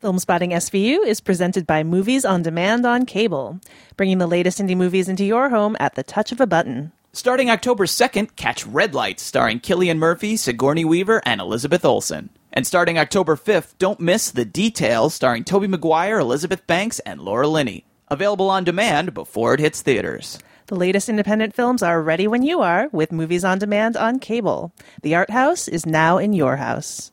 Filmspotting SVU is presented by Movies on Demand on Cable, bringing the latest indie movies into your home at the touch of a button. Starting October 2nd, catch Red Lights, starring Cillian Murphy, Sigourney Weaver, and Elizabeth Olsen. And starting October 5th, don't miss The Details, starring Tobey Maguire, Elizabeth Banks, and Laura Linney. Available on demand before it hits theaters. The latest independent films are ready when you are with Movies on Demand on Cable. The Art House is now in your house.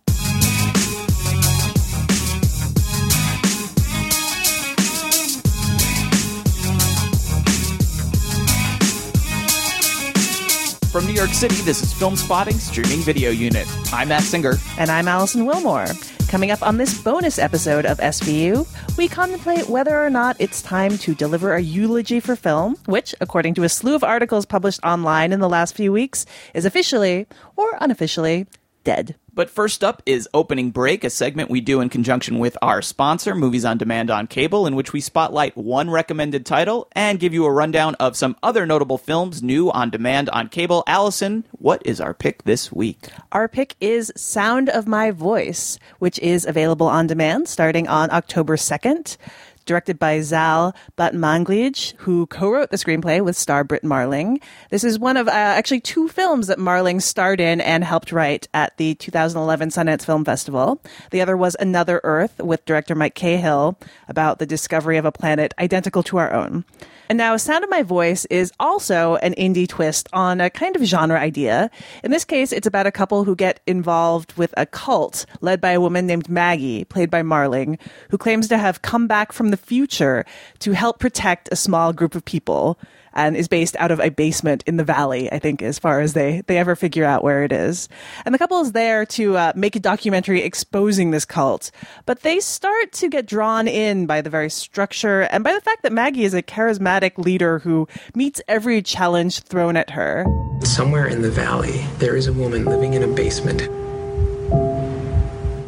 From New York City, this is Filmspotting Streaming Video Unit. I'm Matt Singer. And I'm Alison Willmore. Coming up on this bonus episode of SVU, we contemplate whether or not it's time to deliver a eulogy for film, which, according to a slew of articles published online in the last few weeks, is officially, or unofficially, dead. But first up is Opening Break, a segment we do in conjunction with our sponsor, Movies on Demand on Cable, in which we spotlight one recommended title and give you a rundown of some other notable films new on demand on cable. Alison, what is our pick this week? Our pick is Sound of My Voice, which is available on demand starting on October 2nd directed by Zal Batmanglij, who co-wrote the screenplay with star Brit Marling. This is one of uh, actually two films that Marling starred in and helped write at the 2011 Sundance Film Festival. The other was Another Earth with director Mike Cahill about the discovery of a planet identical to our own. And now, Sound of My Voice is also an indie twist on a kind of genre idea. In this case, it's about a couple who get involved with a cult led by a woman named Maggie, played by Marling, who claims to have come back from the future to help protect a small group of people and is based out of a basement in the valley, I think, as far as they, they ever figure out where it is. And the couple is there to uh, make a documentary exposing this cult, but they start to get drawn in by the very structure and by the fact that Maggie is a charismatic leader who meets every challenge thrown at her. Somewhere in the valley, there is a woman living in a basement.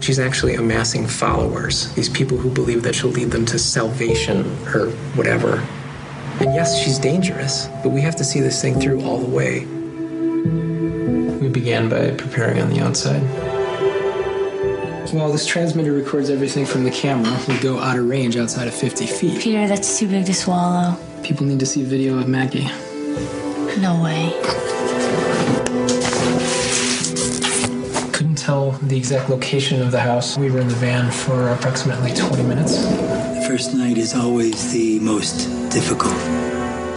She's actually amassing followers, these people who believe that she'll lead them to salvation or whatever. And yes, she's dangerous, but we have to see this thing through all the way. We began by preparing on the outside. Well, this transmitter records everything from the camera. We go out of range outside of 50 feet. Peter, that's too big to swallow. People need to see video of Maggie. No way. Couldn't tell the exact location of the house. We were in the van for approximately 20 minutes. The first night is always the most difficult.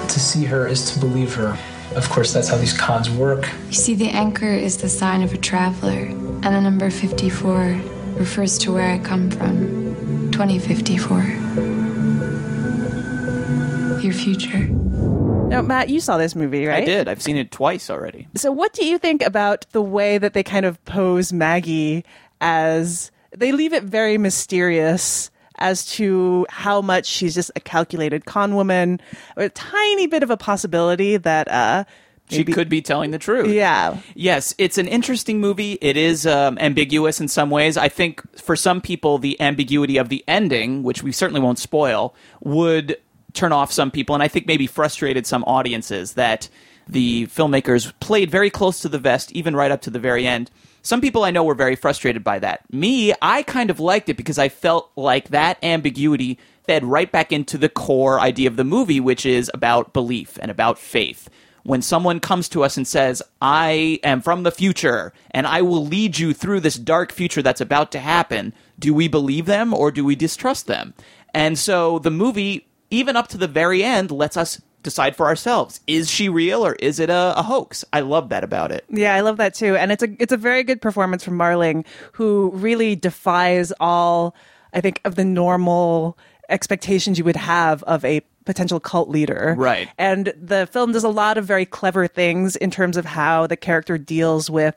To see her is to believe her. Of course, that's how these cons work. You see, the anchor is the sign of a traveler, and the number 54 refers to where I come from 2054. Your future. Now, Matt, you saw this movie, right? I did. I've seen it twice already. So, what do you think about the way that they kind of pose Maggie as they leave it very mysterious? As to how much she's just a calculated con woman, a tiny bit of a possibility that uh, Maybe. She could be telling the truth. Yeah. Yes, it's an interesting movie. It is um, ambiguous in some ways. I think for some people, the ambiguity of the ending, which we certainly won't spoil, would turn off some people, and I think maybe frustrated some audiences that the filmmakers played very close to the vest, even right up to the very end. Some people I know were very frustrated by that. Me, I kind of liked it because I felt like that ambiguity fed right back into the core idea of the movie, which is about belief and about faith. When someone comes to us and says, I am from the future and I will lead you through this dark future that's about to happen, do we believe them or do we distrust them? And so the movie, even up to the very end, lets us decide for ourselves. Is she real or is it a, a, hoax? I love that about it. Yeah i love that too. And it's a it's a very good performance from marling who really defies all i think of the normal expectations you would have of a potential cult leader. Right. And the film does a lot of very clever things in terms of how the character deals with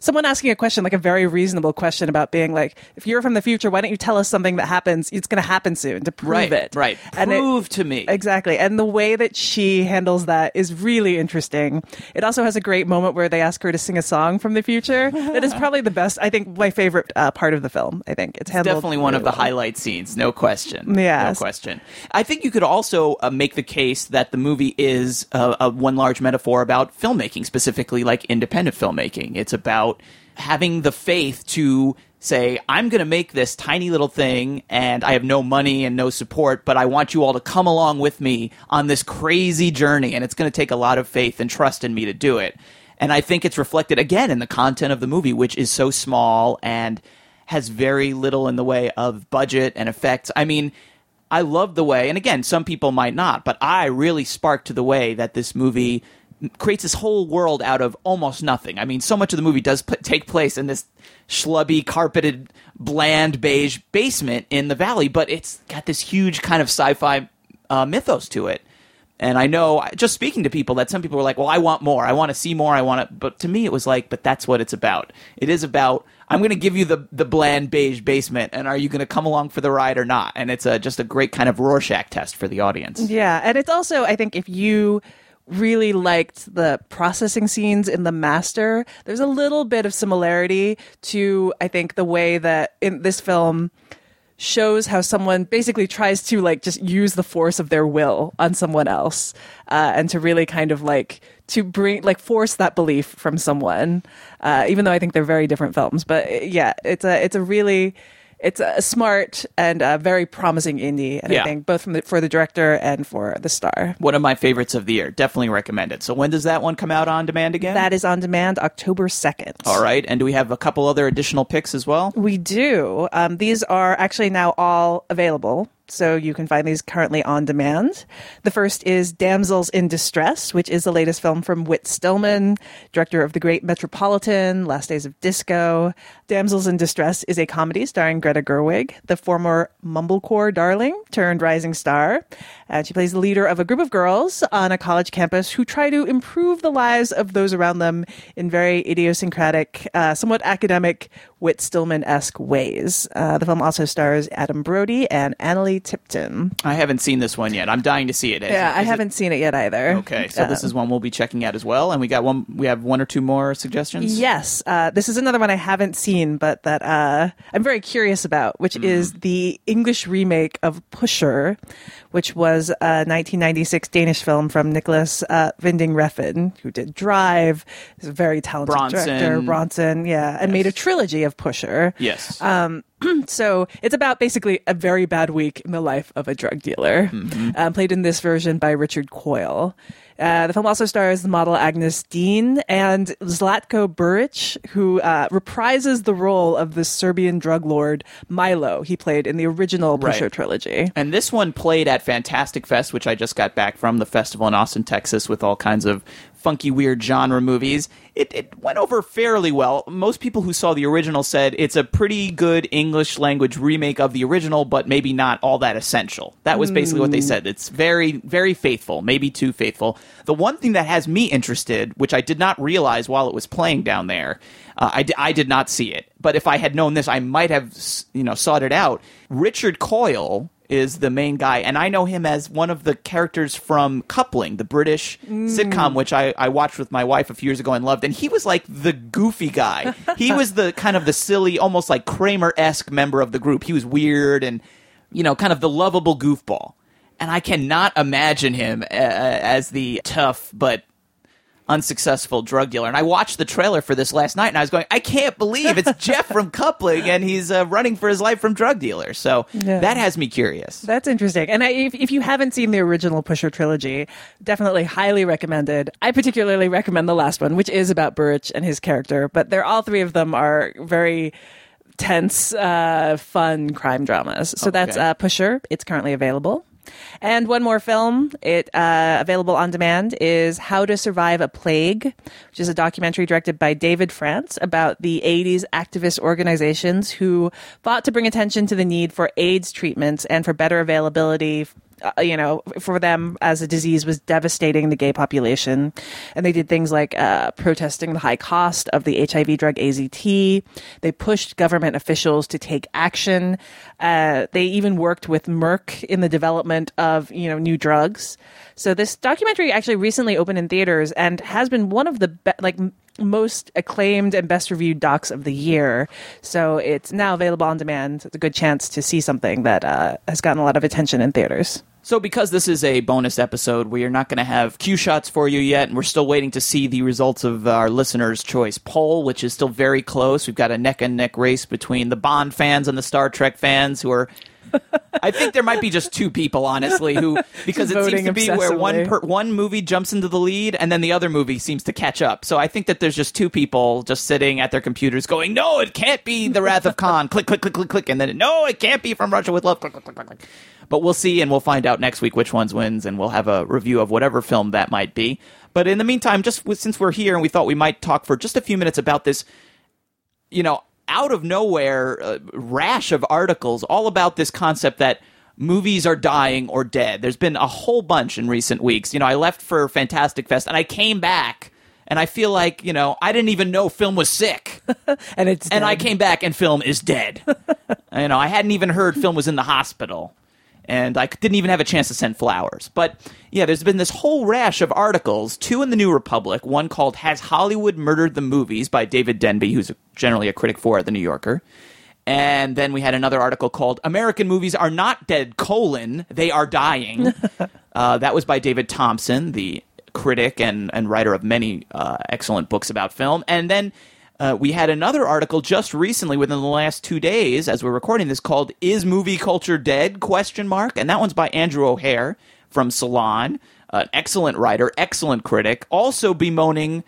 someone asking a question, like a very reasonable question about being like, if you're from the future, why don't you tell us something that happens? It's going to happen soon to prove right, it. Right. And prove it, to me. Exactly. And the way that she handles that is really interesting. It also has a great moment where they ask her to sing a song from the future. that is probably the best, I think, my favorite uh, part of the film. I think it's, handled. it's definitely one of the highlight scenes. No question. Yeah. No question. I think you could also uh, make the case that the movie is uh, a one large metaphor about filmmaking, specifically like independent filmmaking. It's about having the faith to say, I'm going to make this tiny little thing and I have no money and no support, but I want you all to come along with me on this crazy journey. And it's going to take a lot of faith and trust in me to do it. And I think it's reflected again in the content of the movie, which is so small and has very little in the way of budget and effects. I mean, I love the way, and again, some people might not, but I really sparked to the way that this movie creates this whole world out of almost nothing. I mean, so much of the movie does put, take place in this schlubby, carpeted, bland beige basement in the valley, but it's got this huge kind of sci-fi uh, mythos to it. And I know, just speaking to people, that some people were like, "Well, I want more. I want to see more. I want to." But to me, it was like, "But that's what it's about. It is about. I'm going to give you the the bland beige basement, and are you going to come along for the ride or not?" And it's a, just a great kind of Rorschach test for the audience. Yeah, and it's also I think if you really liked the processing scenes in The Master, there's a little bit of similarity to I think the way that in this film shows how someone basically tries to like just use the force of their will on someone else uh, and to really kind of like to bring like force that belief from someone uh, even though i think they're very different films. But yeah it's a it's a really it's a smart and a very promising indie, and Yeah. I think both from the, for the director and for the star. One of my favorites of the year. Definitely recommend it. So when does that one come out on demand again? That is on demand October 2nd. All right. And do we have a couple other additional picks as well? We do. Um, these are actually now all available. So you can find these currently on demand. The first is Damsels in Distress, which is the latest film from Whit Stillman, director of The Great Metropolitan, Last Days of Disco. Damsels in Distress is a comedy starring Greta Gerwig, the former Mumblecore darling turned rising star. And she plays the leader of a group of girls on a college campus who try to improve the lives of those around them in very idiosyncratic, uh, somewhat academic, Whit Stillman esque ways. Uh, the film also stars Adam Brody and Analeigh Tipton. I haven't seen this one yet. I'm dying to see it. Is Yeah, it- I haven't seen it yet either. Okay, so this Um, is one we'll be checking out as well, and we got one. We have one or two more suggestions. Yes, uh, this is another one I haven't seen, but that uh, I'm very curious about, which is the English remake of Pusher, which was a 1996 Danish film from Nicholas uh, Winding Refn, who did Drive. He's a very talented Bronson. director, Bronson, yeah, and made a trilogy of Pusher. Yes. Um, so it's about basically a very bad week in the life of a drug dealer, Mm-hmm. um, played in this version by Richard Coyle. Uh, the film also stars the model Agyness Deyn and Zlatko Buric, who uh, reprises the role of the Serbian drug lord Milo he played in the original Pusher Right. trilogy. And this one played at Fantastic Fest, which I just got back from the festival in Austin, Texas, with all kinds of funky, weird genre movies. It, it went over fairly well. Most people who saw the original said it's a pretty good English language remake of the original, but maybe not all that essential. That was basically what they said. It's very, very faithful, maybe too faithful. The one thing that has me interested, which I did not realize while it was playing down there, uh, I, did not see it. But if I had known this, I might have, you know, sought it out. Richard Coyle is the main guy, and I know him as one of the characters from Coupling, the British sitcom, which I, I watched with my wife a few years ago and loved. And he was like the goofy guy. he was the kind of the silly, almost like Kramer esque member of the group. He was weird and, you know, kind of the lovable goofball. And I cannot imagine him uh, as the tough but unsuccessful drug dealer. And I watched the trailer for this last night, and I was going, I can't believe it's Jeff from Coupling, and he's uh, running for his life from drug dealers. So Yeah. that has me curious. That's interesting. And I, if, if you haven't seen the original Pusher trilogy, definitely highly recommended. I particularly recommend the last one, which is about Buric and his character, but they're all three of them are very tense, uh, fun crime dramas. So that's uh, Pusher. It's currently available. And one more film, it uh, available on demand is How to Survive a Plague, which is a documentary directed by David France about the 80s activist organizations who fought to bring attention to the need for AIDS treatments and for better availability. Uh, you know, for them as a disease was devastating the gay population. And they did things like uh, protesting the high cost of the HIV drug AZT. They pushed government officials to take action. Uh, they even worked with Merck in the development of, you know, new drugs. So this documentary actually recently opened in theaters and has been one of the be- like most acclaimed and best reviewed docs of the year. So it's now available on demand. It's a good chance to see something that uh, has gotten a lot of attention in theaters. So, because this is a bonus episode, we are not going to have cue shots for you yet, and we're still waiting to see the results of our listeners' choice poll, which is still very close. We've got a neck and neck race between the Bond fans and the Star Trek fans who are. I think there might be just two people, honestly, who because it seems to be where one per, one movie jumps into the lead, and then the other movie seems to catch up. So I think that there's just two people just sitting at their computers going, "No, it can't be the Wrath of Khan." click, click, click, click, click, and then no, it can't be from Russia with Love. Click, click, click, click, click. But we'll see, and we'll find out next week which ones wins, and we'll have a review of whatever film that might be. But in the meantime, just since we're here and we thought we might talk for just a few minutes about this, you know, out of nowhere uh, rash of articles all about this concept that movies are dying or dead. There's been a whole bunch in recent weeks. You know, I left for Fantastic Fest and I came back and I feel like, you know, I didn't even know film was sick. and it's and I came back and film is dead. you know, I hadn't even heard film was in the hospital, and I didn't even have a chance to send flowers. But yeah, there's been this whole rash of articles. Two in the New Republic. One called "Has Hollywood Murdered the Movies" by David Denby, who's generally a critic for the New Yorker. And then we had another article called "American Movies Are Not Dead: colon They Are Dying." uh, that was by David Thomson, the critic and, and writer of many uh, excellent books about film. And then uh, we had another article just recently, within the last two days, as we're recording this, called "Is Movie Culture Dead?" Question mark, and that one's by Andrew O'Hehir from Salon, an excellent writer, excellent critic, also bemoaning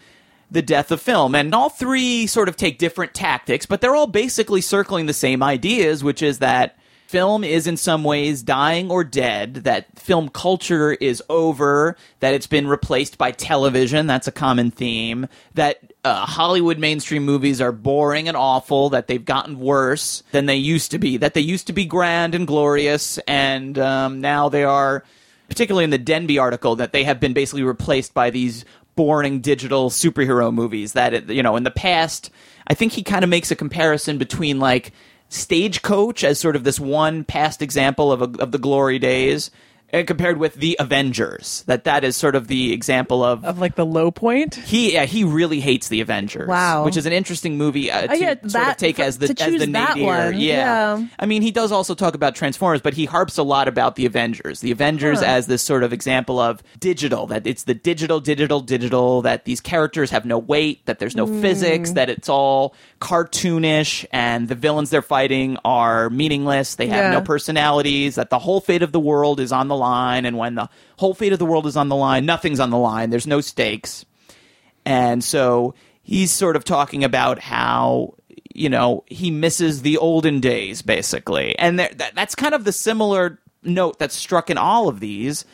the death of film. And all three sort of take different tactics, but they're all basically circling the same ideas, which is that film is in some ways dying or dead, that film culture is over, that it's been replaced by television. That's a common theme. That uh, Hollywood mainstream movies are boring and awful, that they've gotten worse than they used to be, that they used to be grand and glorious, and um, now they are particularly in the Denby article, that they have been basically replaced by these boring digital superhero movies. That it, you know, in the past, I think he kind of makes a comparison between like Stagecoach as sort of this one past example of a, of the glory days. And compared with the Avengers, that that is sort of the example of of like the low point. he yeah, he really hates the Avengers. Wow. which is an interesting movie uh, to Oh, yeah, sort of that- take as the to as the that nadir. one, Yeah. yeah. I mean, he does also talk about Transformers, but he harps a lot about the Avengers. The Avengers as this sort of example of digital, that it's the digital, digital, digital, that these characters have no weight, that there's no Hmm. physics, that it's all cartoonish, and the villains they're fighting are meaningless. They have Yeah. no personalities, that the whole fate of the world is on the line, and when the whole fate of the world is on the line, nothing's on the line, there's no stakes. And so he's sort of talking about how, you know, he misses the olden days, basically. And there, that, that's kind of the similar note that's struck in all of these.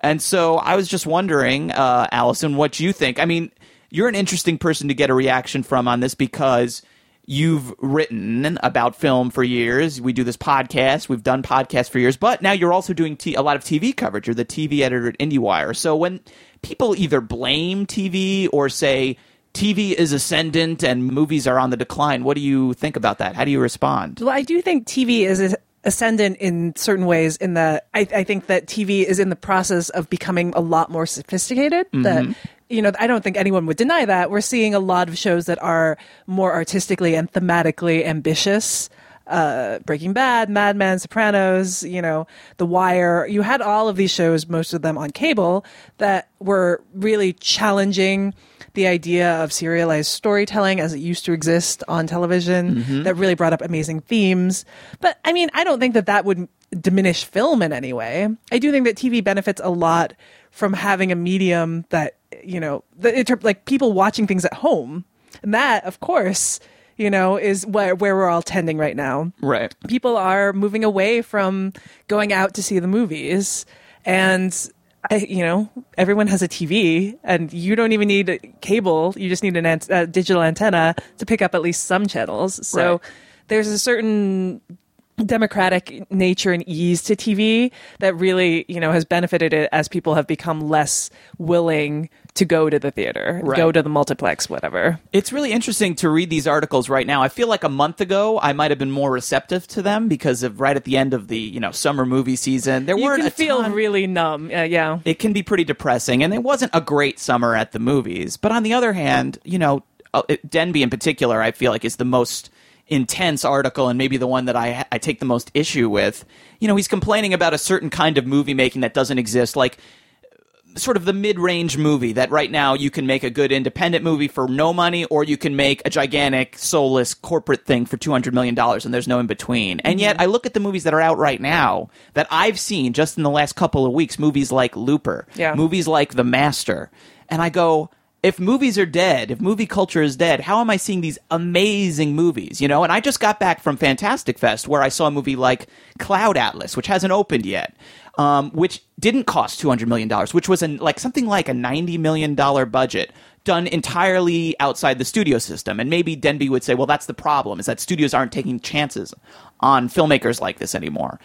And so I was just wondering, uh, Alison, what you think. I mean, you're an interesting person to get a reaction from on this because you've written about film for years. We do this podcast. We've done podcasts for years, but now you're also doing t- a lot of TV coverage. You're the TV editor at IndieWire. So when people either blame TV or say TV is ascendant and movies are on the decline, what do you think about that? How do you respond? Well, I do think TV is ascendant in certain ways. In that, I, I think that TV is in the process of becoming a lot more sophisticated. That mm-hmm. You know, I don't think anyone would deny that. We're seeing a lot of shows that are more artistically and thematically ambitious. Uh, Breaking Bad, Mad Men, Sopranos, you know, The Wire. You had all of these shows, most of them on cable, that were really challenging the idea of serialized storytelling as it used to exist on television that really brought up amazing themes. But I mean, I don't think that that would diminish film in any way. I do think that TV benefits a lot from having a medium that, you know, that inter- like people watching things at home. And that, of course, you know, is where, where we're all tending right now Right. people are moving away from going out to see the movies and I, you know everyone has a tv and you don't even need a cable you just need an ant- a digital antenna to pick up at least some channels so Right. there's a certain democratic nature and ease to tv that really you know has benefited it as people have become less willing to go to the theater Right. go to the multiplex whatever It's really interesting to read these articles right now. I feel like a month ago I might have been more receptive to them because of right at the end of the you know summer movie season. There weren't can feel ton- really numb uh, yeah it can be pretty depressing, and it wasn't a great summer at the movies. But on the other hand, you know, uh, Denby in particular, I feel like is the most intense article and maybe the one that I I take the most issue with. You know, he's complaining about a certain kind of movie making that doesn't exist like sort of the mid-range movie that right now you can make a good independent movie for no money or you can make a gigantic soulless corporate thing for 200 million dollars and there's no in between. And yet mm-hmm. I look at the movies that are out right now that I've seen just in the last couple of weeks, movies like Looper, Yeah. movies like The Master, and I go if movies are dead, if movie culture is dead, how am I seeing these amazing movies? You know, and I just got back from Fantastic Fest where I saw a movie like Cloud Atlas, which hasn't opened yet, um, which didn't cost two hundred million dollars, which was an, like something like a ninety million dollar budget done entirely outside the studio system. And maybe Denby would say, well, that's the problem is that studios aren't taking chances on filmmakers like this anymore.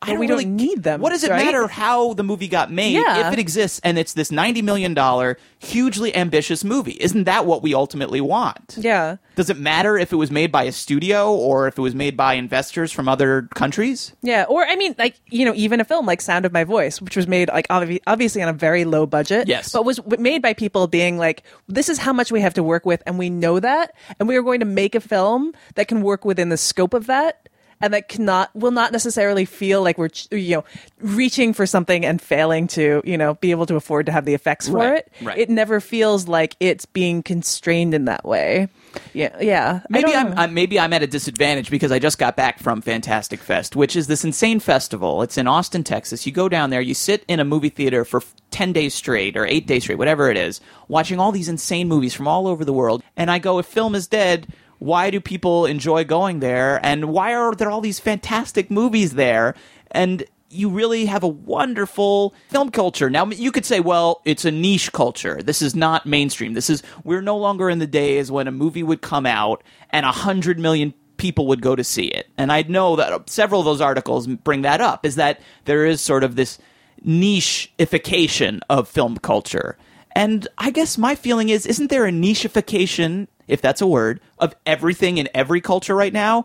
I don't we don't really need them, What does it right? matter how the movie got made Yeah. if it exists and it's this ninety million dollar hugely ambitious movie? Isn't that what we ultimately want? Yeah. Does it matter if it was made by a studio or if it was made by investors from other countries? Yeah, or I mean, like you know, even a film like Sound of My Voice, which was made like obvi- obviously on a very low budget, Yes. but was made by people being like, "This is how much we have to work with, and we know that, and we are going to make a film that can work within the scope of that." And that cannot will not necessarily feel like we're you know reaching for something and failing to you know be able to afford to have the effects for Right, it. right. It never feels like it's being constrained in that way. Yeah, yeah. Maybe I'm. I'm maybe I'm at a disadvantage because I just got back from Fantastic Fest, which is this insane festival. It's in Austin, Texas. You go down there, you sit in a movie theater for 10 days straight or 8 days straight, whatever it is, watching all these insane movies from all over the world. And I go, if film is dead, why do people enjoy going there and why are there all these fantastic movies there? And you really have a wonderful film culture. Now, you could say, well, it's a niche culture. This is not mainstream. This is, we're no longer in the days when a movie would come out and a hundred million people would go to see it. And I know that several of those articles bring that up, is that there is sort of this nicheification of film culture. And I guess my feeling is, isn't there a nicheification, if that's a word, of everything in every culture right now?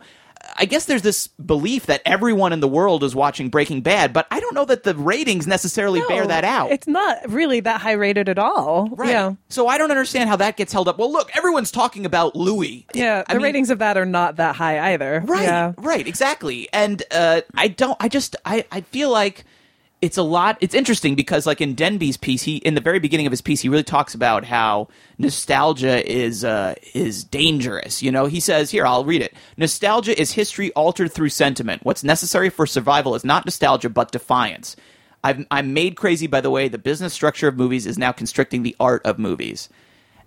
I guess there's this belief that everyone in the world is watching Breaking Bad, but I don't know that the ratings necessarily bear that out. It's not really that high rated at all. Right. Yeah. So I don't understand how that gets held up. Well, look, everyone's talking about Louie. Yeah, I the mean- ratings of that are not that high either. Right. Yeah. Right. Exactly. And uh, I don't. I just. I. I feel like it's a lot. It's interesting because, like in Denby's piece, he in the very beginning of his piece, he really talks about how nostalgia is uh, is dangerous. You know, he says here, I'll read it. Nostalgia is history altered through sentiment. What's necessary for survival is not nostalgia, but defiance. I've, I'm made crazy by the way the business structure of movies is now constricting the art of movies.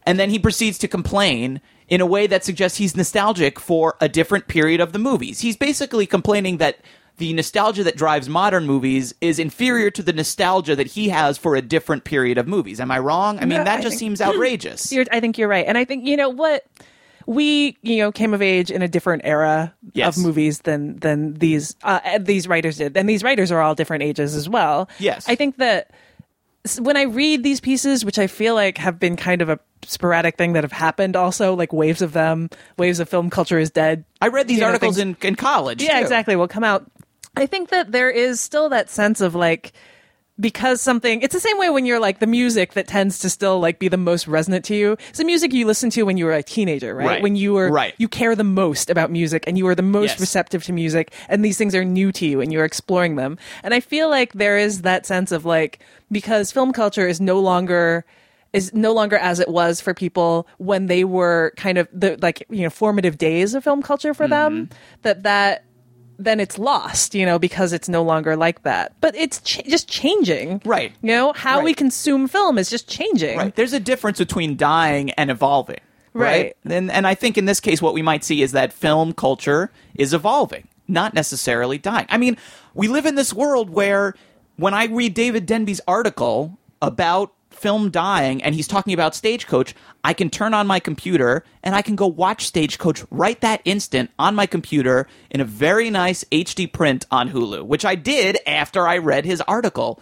And then he proceeds to complain in a way that suggests he's nostalgic for a different period of the movies. He's basically complaining that the nostalgia that drives modern movies is inferior to the nostalgia that he has for a different period of movies. Am I wrong? I mean, No, that I just think- seems outrageous. You're, I think you're right. And I think, you know, what we, you know, came of age in a different era Yes. of movies than than these uh, these writers did. And these writers are all different ages as well. Yes. I think that when I read these pieces, which I feel like have been kind of a sporadic thing that have happened also, like waves of them, waves of film culture is dead. I read these know, articles things- in, in college. yeah too. exactly will come out i think that there is still that sense of like because something it's the same way when you're like the music that tends to still like be the most resonant to you it's the music you listened to when you were a teenager right, Right. when you were Right. you care the most about music and you are the most Yes. receptive to music and these things are new to you and you're exploring them and i feel like there is that sense of like because film culture is no longer is no longer as it was for people when they were kind of the like you know formative days of film culture for them Mm-hmm. that that then it's lost you know because it's no longer like that but it's ch- just changing Right. you know how we consume film is just changing Right. There's a difference between dying and evolving. Right. And and I think in this case what we might see is that film culture is evolving, not necessarily dying. I mean, we live in this world where when I read David Denby's article about film dying and he's talking about Stagecoach, I can turn on my computer and I can go watch Stagecoach right that instant on my computer in a very nice HD print on Hulu, which I did after I read his article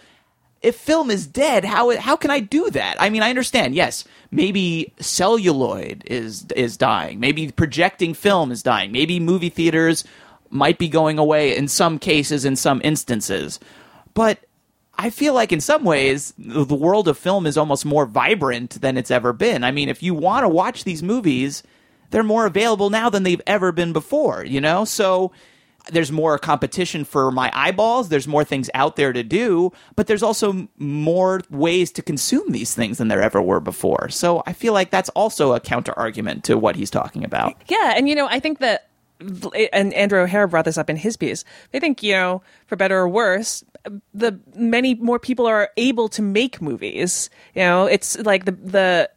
if film is dead, how how can I do that? I mean, I understand. Yes, maybe celluloid is is dying. Maybe projecting film is dying. Maybe movie theaters might be going away in some cases in some instances. But I feel like in some ways the world of film is almost more vibrant than it's ever been. I mean, if you want to watch these movies, they're more available now than they've ever been before, you know? So there's more competition for my eyeballs. There's more things out there to do, but there's also more ways to consume these things than there ever were before. So I feel like that's also a counter argument to what he's talking about. Yeah, and you know, I think that, and Andrew O'Hara brought this up in his piece. I think you know, for better or worse, the many more people are able to make movies. You know, it's like the the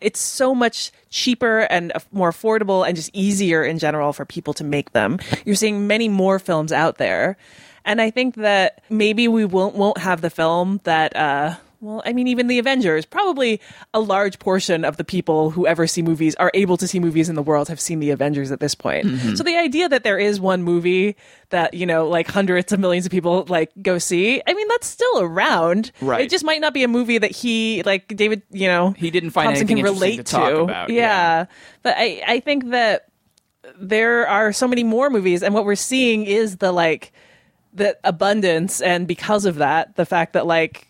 it's so much cheaper and more affordable and just easier in general for people to make them. You're seeing many more films out there. And I think that maybe we won't won't have the film that uh well, I mean, even the Avengers, probably a large portion of the people who ever see movies are able to see movies in the world have seen the Avengers at this point. Mm-hmm. So the idea that there is one movie that, you know, like hundreds of millions of people like go see, I mean, that's still around. Right. It just might not be a movie that he, like David, you know, He didn't find Thomson anything can relate to talk about, Yeah. yeah. But I, I think that there are so many more movies and what we're seeing is the like the abundance and because of that the fact that like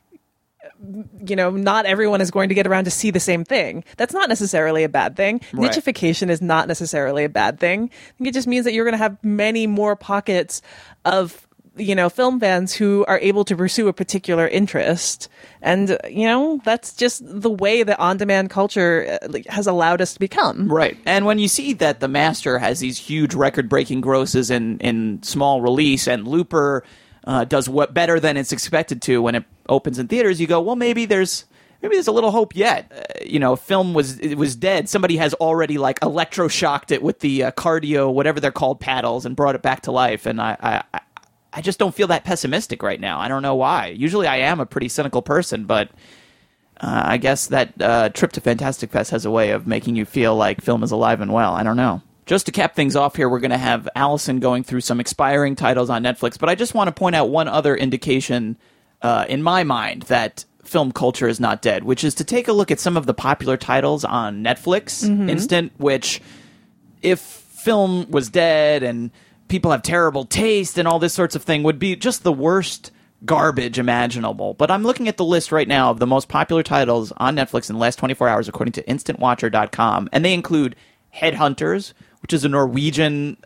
you know not everyone is going to get around to see the same thing. That's not necessarily a bad thing. Right. nichification is not necessarily a bad thing. It just means that you're going to have many more pockets of you know film fans who are able to pursue a particular interest. And you know that's just the way that on-demand culture uh, has allowed us to become. Right. And when you see that the Master has these huge record breaking grosses in, in small release and Looper uh, does what better than it's expected to when it opens in theaters, you go, well, maybe there's. Maybe there's a little hope yet. Uh, you know, film was it was dead. Somebody has already like electroshocked it with the uh, cardio, whatever they're called, paddles, and brought it back to life. And I, I, I- just don't feel that pessimistic right now. I don't know why. Usually, I am a pretty cynical person, but uh, I guess that uh, trip to Fantastic Fest has a way of making you feel like film is alive and well. I don't know. Just to cap things off here, we're going to have Alison going through some expiring titles on Netflix, but I just want to point out one other indication uh, in my mind that film culture is not dead, which is to take a look at some of the popular titles on Netflix Instant, which if film was dead and people have terrible taste and all this sorts of thing would be just the worst garbage imaginable. But I'm looking at the list right now of the most popular titles on Netflix in the last 24 hours according to instantwatcher.com and they include Headhunters, which is a Norwegian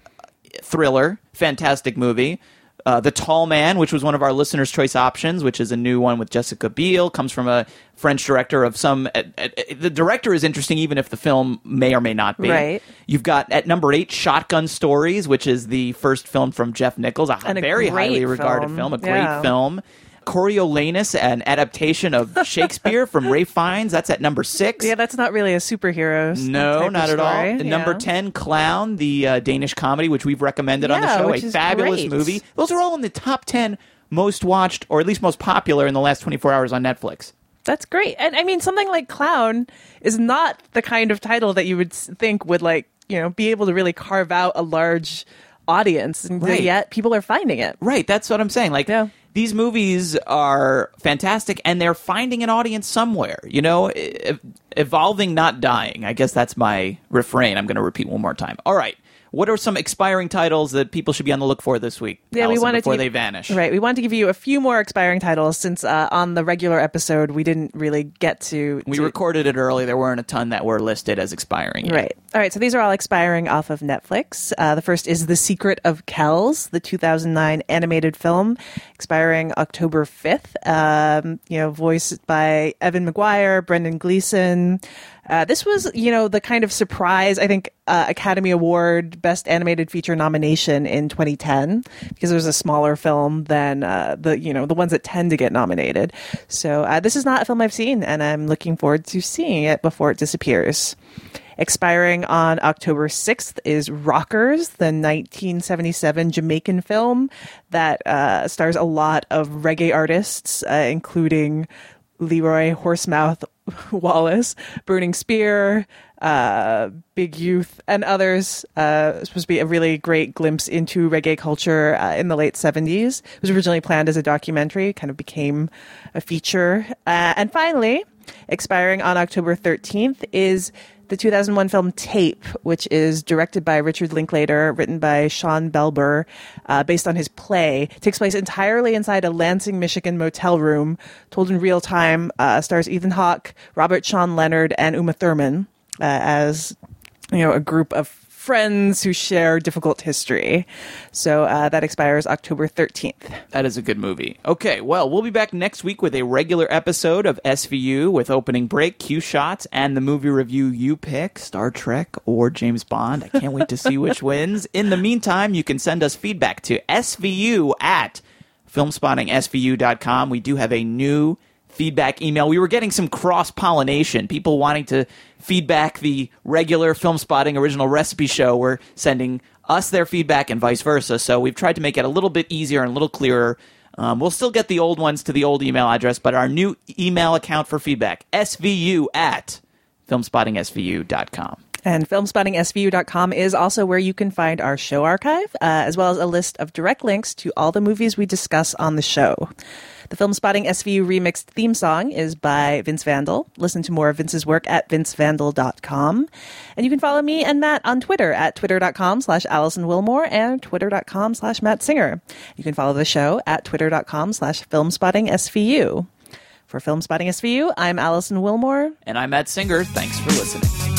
thriller, fantastic movie. Uh, the Tall Man, which was one of our listeners' choice options, which is a new one with Jessica Biel, comes from a French director of some. Uh, uh, the director is interesting, even if the film may or may not be. Right. You've got at number eight, Shotgun Stories, which is the first film from Jeff Nichols, a And very highly regarded film. film, a great Yeah. film. Coriolanus, an adaptation of Shakespeare from Ralph Fiennes, that's at number six. Yeah, that's not really a superhero. No, not at all. And Number 10, Clown, the uh, Danish comedy, which we've recommended on the show. A fabulous great. movie. Those are all in the top 10 most watched, or at least most popular in the last 24 hours on Netflix. That's great. And I mean, something like Clown is not the kind of title that you would think would like, you know, be able to really carve out a large audience. And Right. yet people are finding it. Right, that's what I'm saying. Like, Yeah. These movies are fantastic and they're finding an audience somewhere, you know, evolving, not dying. I guess that's my refrain. I'm going to repeat one more time. All right. What are some expiring titles that people should be on the look for this week? Yeah, we Alison, wanted before to they vanish. Right. We wanted to give you a few more expiring titles since uh, on the regular episode we didn't really get to. We to- recorded it early. There weren't a ton that were listed as expiring. yet. Right. All right. So these are all expiring off of Netflix. Uh, the first is The Secret of Kells, the 2009 animated film, expiring October 5th. Um, you know, voiced by Evan McGuire, Brendan Gleeson. Uh, this was, you know, the kind of surprise, I think, uh, Academy Award Best Animated Feature nomination in 2010 because it was a smaller film than uh, the, you know, the ones that tend to get nominated. So uh, this is not a film I've seen, and I'm looking forward to seeing it before it disappears. Expiring on October 6th is Rockers, the 1977 Jamaican film that uh, stars a lot of reggae artists, uh, including Leroy Horsemouth Wallace, Burning Spear, uh, Big Youth, and others. Uh, supposed to be a really great glimpse into reggae culture uh, in the late 70s. It was originally planned as a documentary, kind of became a feature. Uh, and finally, expiring on October 13th is the 2001 film Tape, which is directed by Richard Linklater, written by Sean Belber, uh, based on his play, takes place entirely inside a Lansing, Michigan motel room, told in real time, uh, stars Ethan Hawke, Robert Sean Leonard, and Uma Thurman uh, as you know, a group of friends who share difficult history. So uh, that expires October 13th. That is a good movie. Okay, well, we'll be back next week with a regular episode of SVU with opening break, cue shots, and the movie review you pick Star Trek or James Bond. I can't wait to see which wins. In the meantime, you can send us feedback to SVU at filmspottingsvu.com. We do have a new feedback email. We were getting some cross pollination, people wanting to feedback the regular Filmspotting original recipe show. We're sending us their feedback and vice versa. So we've tried to make it a little bit easier and a little clearer. Um, we'll still get the old ones to the old email address, but our new email account for feedback, svu at filmspottingsvu.com. And filmspottingsvu.com is also where you can find our show archive, uh, as well as a list of direct links to all the movies we discuss on the show. The Filmspotting SVU remixed theme song is by Vince Vandal. Listen to more of Vince's work at vincevandal.com. And you can follow me and Matt on Twitter at twitter.com slash Alison Willmore and twitter.com slash Matt Singer. You can follow the show at twitter.com slash filmspottingsvu. For Filmspotting SVU, I'm Alison Willmore. And I'm Matt Singer. Thanks for listening.